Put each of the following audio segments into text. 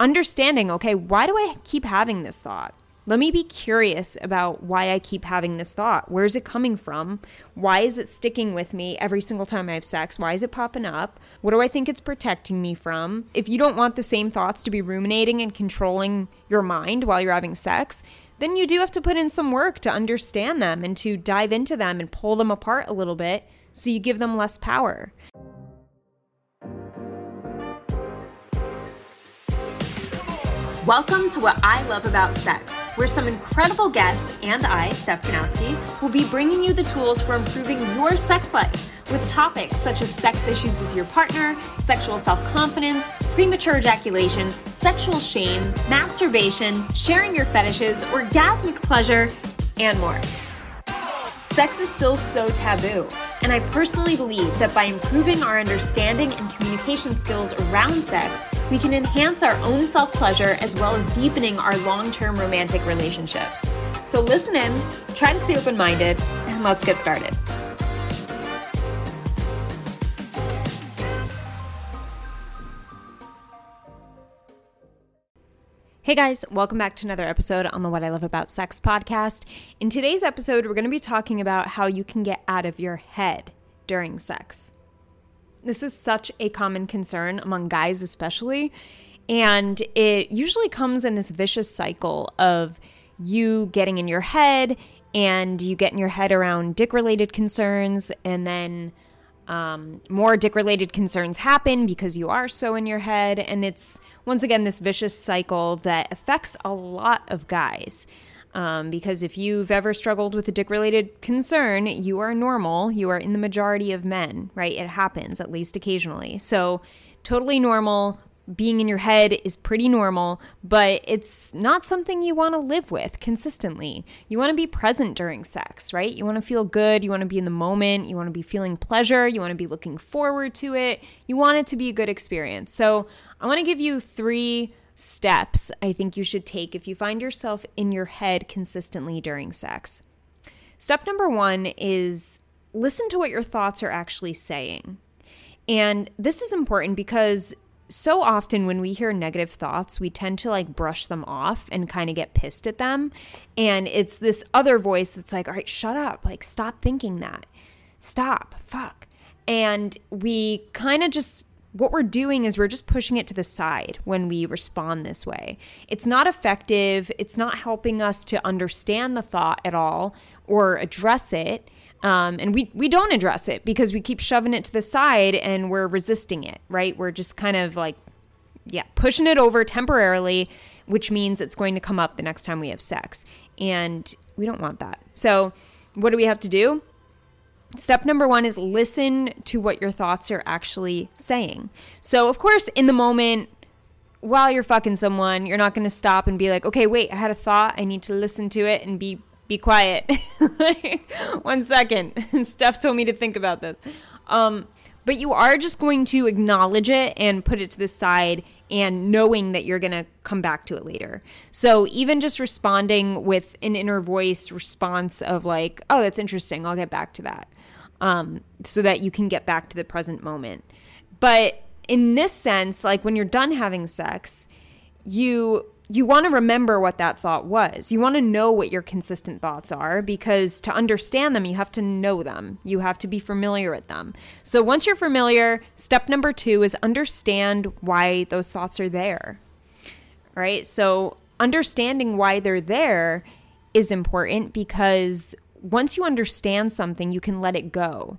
understanding, okay, why do I keep having this thought? Let me be curious about why I keep having this thought. Where's it coming from? Why is it sticking with me every single time I have sex? Why is it popping up? What do I think it's protecting me from? If you don't want the same thoughts to be ruminating and controlling your mind while you're having sex, then you do have to put in some work to understand them and to dive into them and pull them apart a little bit so you give them less power. Welcome to What I Love About Sex, where some incredible guests and I, Steph Ganowski, will be bringing you the tools for improving your sex life with topics such as sex issues with your partner, sexual self confidence, premature ejaculation, sexual shame, masturbation, sharing your fetishes, orgasmic pleasure, and more. Sex is still so taboo. And I personally believe that by improving our understanding and communication skills around sex, we can enhance our own self pleasure as well as deepening our long term romantic relationships. So listen in, try to stay open minded, and let's get started. Hey guys, welcome back to another episode on the What I Love About Sex podcast. In today's episode, we're going to be talking about how you can get out of your head during sex. This is such a common concern among guys, especially, and it usually comes in this vicious cycle of you getting in your head and you get in your head around dick related concerns and then um, more dick related concerns happen because you are so in your head. And it's once again this vicious cycle that affects a lot of guys. Um, because if you've ever struggled with a dick related concern, you are normal. You are in the majority of men, right? It happens at least occasionally. So, totally normal being in your head is pretty normal, but it's not something you want to live with consistently. You want to be present during sex, right? You want to feel good. You want to be in the moment. You want to be feeling pleasure. You want to be looking forward to it. You want it to be a good experience. So, I want to give you three steps I think you should take if you find yourself in your head consistently during sex. Step number one is listen to what your thoughts are actually saying. And this is important because so often when we hear negative thoughts, we tend to like brush them off and kind of get pissed at them. And it's this other voice that's like, all right, shut up. Like, stop thinking that. Stop. Fuck. And we kind of just, what we're doing is we're just pushing it to the side when we respond this way. It's not effective. It's not helping us to understand the thought at all or address it. Um, and we we don't address it because we keep shoving it to the side and we're resisting it, right? We're just kind of like, yeah, pushing it over temporarily, which means it's going to come up the next time we have sex, and we don't want that. So, what do we have to do? Step number one is listen to what your thoughts are actually saying. So, of course, in the moment, while you're fucking someone, you're not going to stop and be like, okay, wait, I had a thought. I need to listen to it and be be quiet. One second. Steph told me to think about this. Um, but you are just going to acknowledge it and put it to the side and knowing that you're going to come back to it later. So even just responding with an inner voice response of like, oh, that's interesting. I'll get back to that. Um, so that you can get back to the present moment. But in this sense, like when you're done having sex, you you want to remember what that thought was. You want to know what your consistent thoughts are because to understand them, you have to know them. You have to be familiar with them. So once you're familiar, step number two is understand why those thoughts are there. Right? So understanding why they're there is important because once you understand something, you can let it go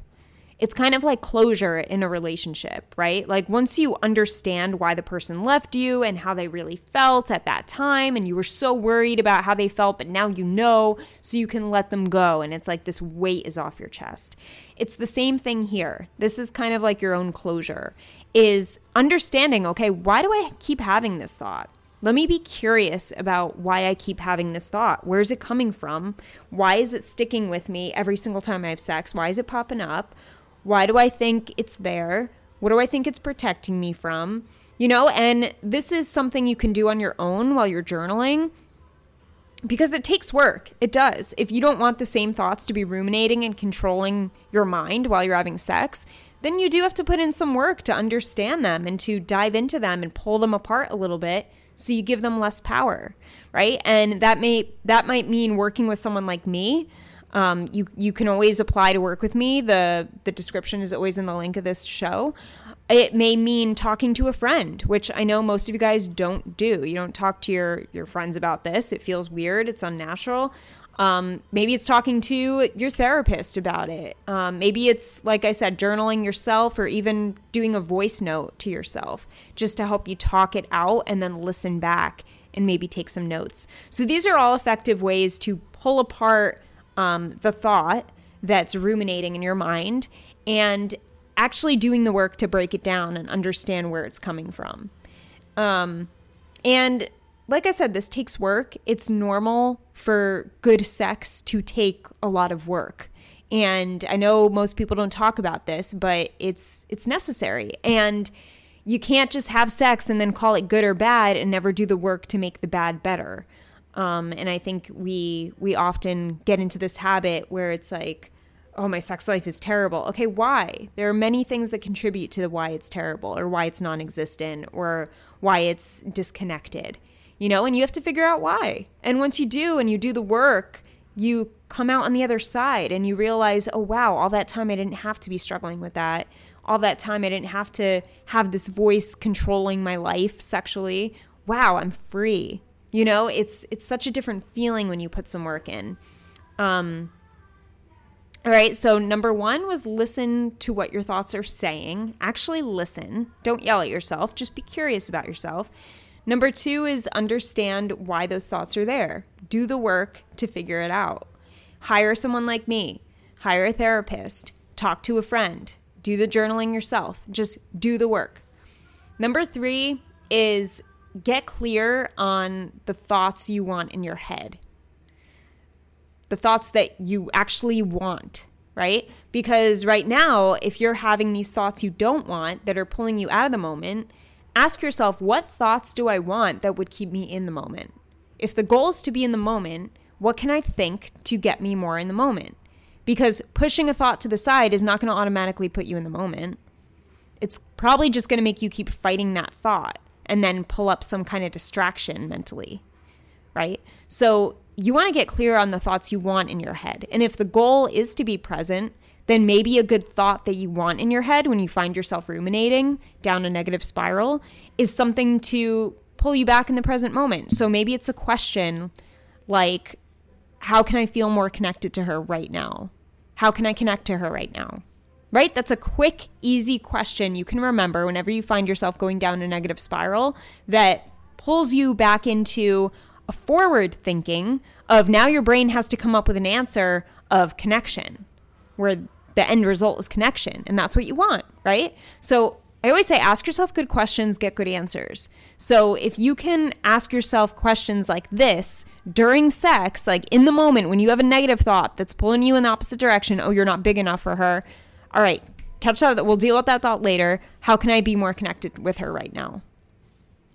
it's kind of like closure in a relationship, right? Like once you understand why the person left you and how they really felt at that time, and you were so worried about how they felt, but now you know, so you can let them go. And it's like this weight is off your chest. It's the same thing here. This is kind of like your own closure, is understanding, okay, why do I keep having this thought? Let me be curious about why I keep having this thought. Where's it coming from? Why is it sticking with me every single time I have sex? Why is it popping up? Why do I think it's there? What do I think it's protecting me from? You know, and this is something you can do on your own while you're journaling because it takes work. It does. If you don't want the same thoughts to be ruminating and controlling your mind while you're having sex, then you do have to put in some work to understand them and to dive into them and pull them apart a little bit so you give them less power, right? And that may that might mean working with someone like me. Um, you you can always apply to work with me. the The description is always in the link of this show. It may mean talking to a friend, which I know most of you guys don't do. You don't talk to your your friends about this. It feels weird. It's unnatural. Um, maybe it's talking to your therapist about it. Um, maybe it's, like I said, journaling yourself or even doing a voice note to yourself just to help you talk it out and then listen back and maybe take some notes. So these are all effective ways to pull apart um, the thought that's ruminating in your mind and actually doing the work to break it down and understand where it's coming from. Um, and like I said, this takes work. It's normal for good sex to take a lot of work. And I know most people don't talk about this, but it's it's necessary. And you can't just have sex and then call it good or bad and never do the work to make the bad better. Um, and I think we we often get into this habit where it's like, oh, my sex life is terrible. Okay, why? There are many things that contribute to the why it's terrible or why it's non-existent or why it's disconnected you know, and you have to figure out why. And once you do and you do the work, you come out on the other side and you realize, oh, wow, all that time I didn't have to be struggling with that. All that time I didn't have to have this voice controlling my life sexually. Wow, I'm free. You know, it's it's such a different feeling when you put some work in. Um, all right, so number one was listen to what your thoughts are saying. Actually, listen. Don't yell at yourself. Just be curious about yourself. Number two is understand why those thoughts are there. Do the work to figure it out. Hire someone like me, hire a therapist, talk to a friend, do the journaling yourself. Just do the work. Number three is get clear on the thoughts you want in your head, the thoughts that you actually want right? Because right now, if you're having these thoughts you don't want that are pulling you out of the moment, Ask yourself, what thoughts do I want that would keep me in the moment? If the goal is to be in the moment, what can I think to get me more in the moment? Because pushing a thought to the side is not going to automatically put you in the moment. It's probably just going to make you keep fighting that thought and then pull up some kind of distraction mentally, right? So you want to get clear on the thoughts you want in your head. And if the goal is to be present, then maybe a good thought that you want in your head when you find yourself ruminating down a negative spiral is something to pull you back in the present moment. So maybe it's a question like, how can I feel more connected to her right now? How can I connect to her right now? Right? That's a quick, easy question you can remember whenever you find yourself going down a negative spiral that pulls you back into a forward thinking of now your brain has to come up with an answer of connection where the end result is connection. And that's what you want, right? So I always say ask yourself good questions, get good answers. So if you can ask yourself questions like this during sex, like in the moment when you have a negative thought that's pulling you in the opposite direction, oh, you're not big enough for her. All right, catch that. We'll deal with that thought later. How can I be more connected with her right now?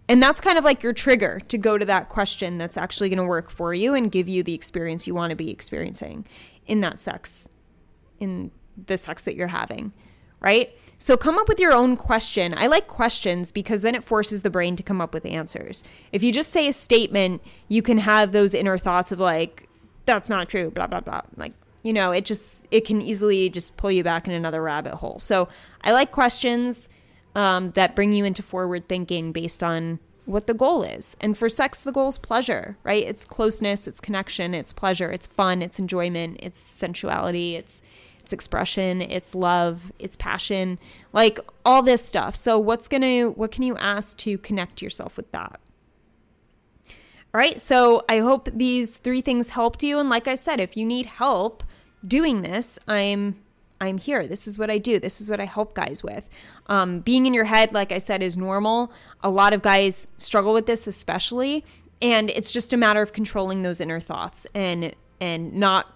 And that's kind of like your trigger to go to that question that's actually going to work for you and give you the experience you want to be experiencing in that sex, in the sex that you're having, right? So come up with your own question. I like questions because then it forces the brain to come up with answers. If you just say a statement, you can have those inner thoughts of like, that's not true, blah, blah, blah. Like, you know, it just, it can easily just pull you back in another rabbit hole. So I like questions um, that bring you into forward thinking based on what the goal is. And for sex, the goal is pleasure, right? It's closeness, it's connection, it's pleasure, it's fun, it's enjoyment, it's sensuality, it's it's expression, it's love, it's passion, like all this stuff. So what's to what can you ask to connect yourself with that? All right, so I hope these three things helped you and like I said, if you need help doing this, I'm I'm here. This is what I do. This is what I help guys with. Um, being in your head, like I said, is normal. A lot of guys struggle with this, especially, and it's just a matter of controlling those inner thoughts and and not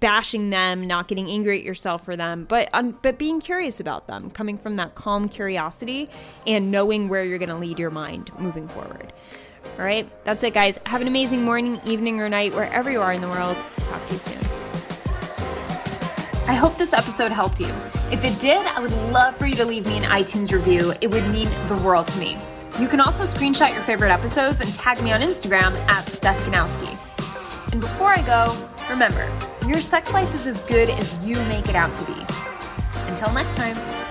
bashing them, not getting angry at yourself for them, but um, but being curious about them, coming from that calm curiosity and knowing where you're going to lead your mind moving forward. All right, that's it, guys. Have an amazing morning, evening, or night wherever you are in the world. Talk to you soon. I hope this episode helped you. If it did, I would love for you to leave me an iTunes review. It would mean the world to me. You can also screenshot your favorite episodes and tag me on Instagram at Steph Ganowski. And before I go, remember, your sex life is as good as you make it out to be. Until next time.